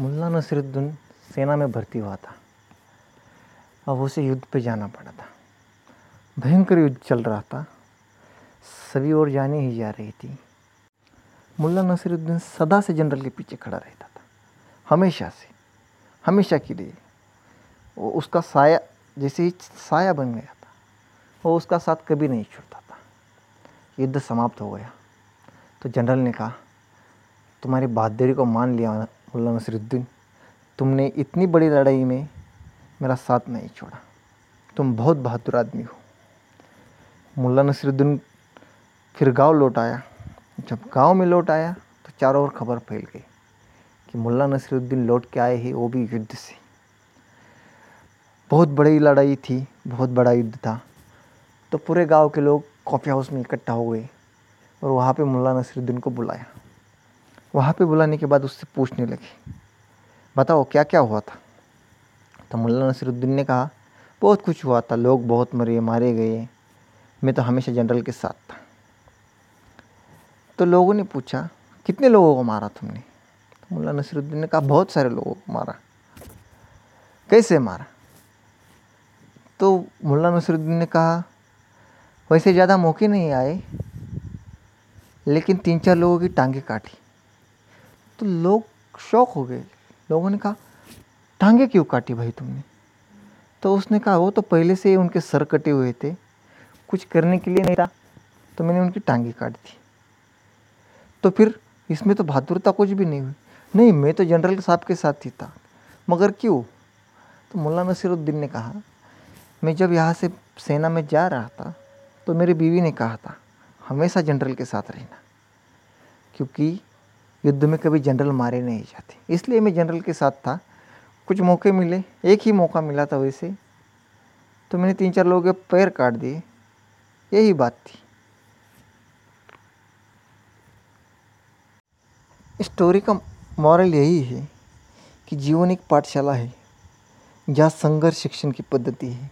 मुल्ला नसरुद्दीन सेना में भर्ती हुआ था। अब उसे युद्ध पे जाना पड़ा था। भयंकर युद्ध चल रहा था। सभी ओर जाने ही जा रही थी। मुल्ला नसरुद्दीन सदा से जनरल के पीछे खड़ा रहता था। हमेशा से। हमेशा के लिए। वो उसका साया, जैसे ही साया बन गया था, वो उसका साथ कभी नहीं छूटता था। युद्ध समाप्त हो गया। तो जनरल ने कहा, तुम्हारी बहादुरी को मान लिया मुल्ला नसरुद्दीन, तुमने इतनी बड़ी लड़ाई में मेरा साथ नहीं छोड़ा। तुम बहुत बहादुर आदमी हो। मुल्ला नसरुद्दीन फिर गाँव लौट आया। जब गाँव में लौट आया तो चारों ओर खबर फैल गई कि मुल्ला नसरुद्दीन लौट के आए हैं वो भी युद्ध से। बहुत बड़ी लड़ाई थी, बहुत बड़ा युद्ध था। तो पूरे गाँव के लोग कॉफ़ी हाउस में इकट्ठा हो गए और वहाँ पे मुल्ला नसरुद्दीन को बुलाया। वहाँ पे बुलाने के बाद उससे पूछने लगे। बताओ क्या क्या हुआ था? तो मुल्ला नसरुद्दीन ने कहा, बहुत कुछ हुआ था, लोग बहुत मरे, मारे गए। मैं तो हमेशा जनरल के साथ था। तो लोगों ने पूछा, कितने लोगों को मारा तुमने? तो मुल्ला नसरुद्दीन ने कहा, बहुत सारे लोगों को मारा। कैसे मारा? तो मुल्ला नसरुद्दीन ने कहा, वैसे ज़्यादा मौके नहीं आए, लेकिन तीन चार लोगों की टांगें काटी। तो लोग शौक हो गए। लोगों ने कहा, टांगे क्यों काटी भाई तुमने? तो उसने कहा, वो तो पहले से ही उनके सर कटे हुए थे। कुछ करने के लिए नहीं था तो मैंने उनकी टांगे काट दी। तो फिर इसमें तो बहादुरता कुछ भी नहीं हुई। नहीं, मैं तो जनरल साहब के साथ ही था, मगर क्यों? तो मुल्ला नसीरुद्दीन ने कहा, मैं जब यहाँ से सेना में जा रहा था तो मेरी बीवी ने कहा था, हमेशा जनरल के साथ रहना, क्योंकि युद्ध में कभी जनरल मारे नहीं जाते। इसलिए मैं जनरल के साथ था। कुछ मौके मिले, एक ही मौका मिला था वैसे। तो मैंने तीन चार लोगों के पैर काट दिए। यही बात थी। स्टोरी का मॉरल यही है कि जीवन एक पाठशाला है, जहाँ संघर्ष शिक्षण की पद्धति है।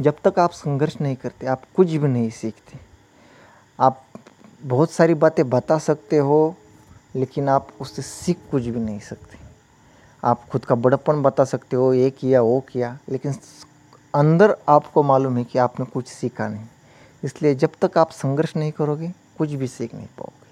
जब तक आप संघर्ष नहीं करते, आप कुछ भी नहीं सीखते। आप बहुत सारी बातें बता सकते हो लेकिन आप उससे सीख कुछ भी नहीं सकते। आप खुद का बड़प्पन बता सकते हो, ये किया, वो किया, लेकिन अंदर आपको मालूम है कि आपने कुछ सीखा नहीं। इसलिए जब तक आप संघर्ष नहीं करोगे, कुछ भी सीख नहीं पाओगे।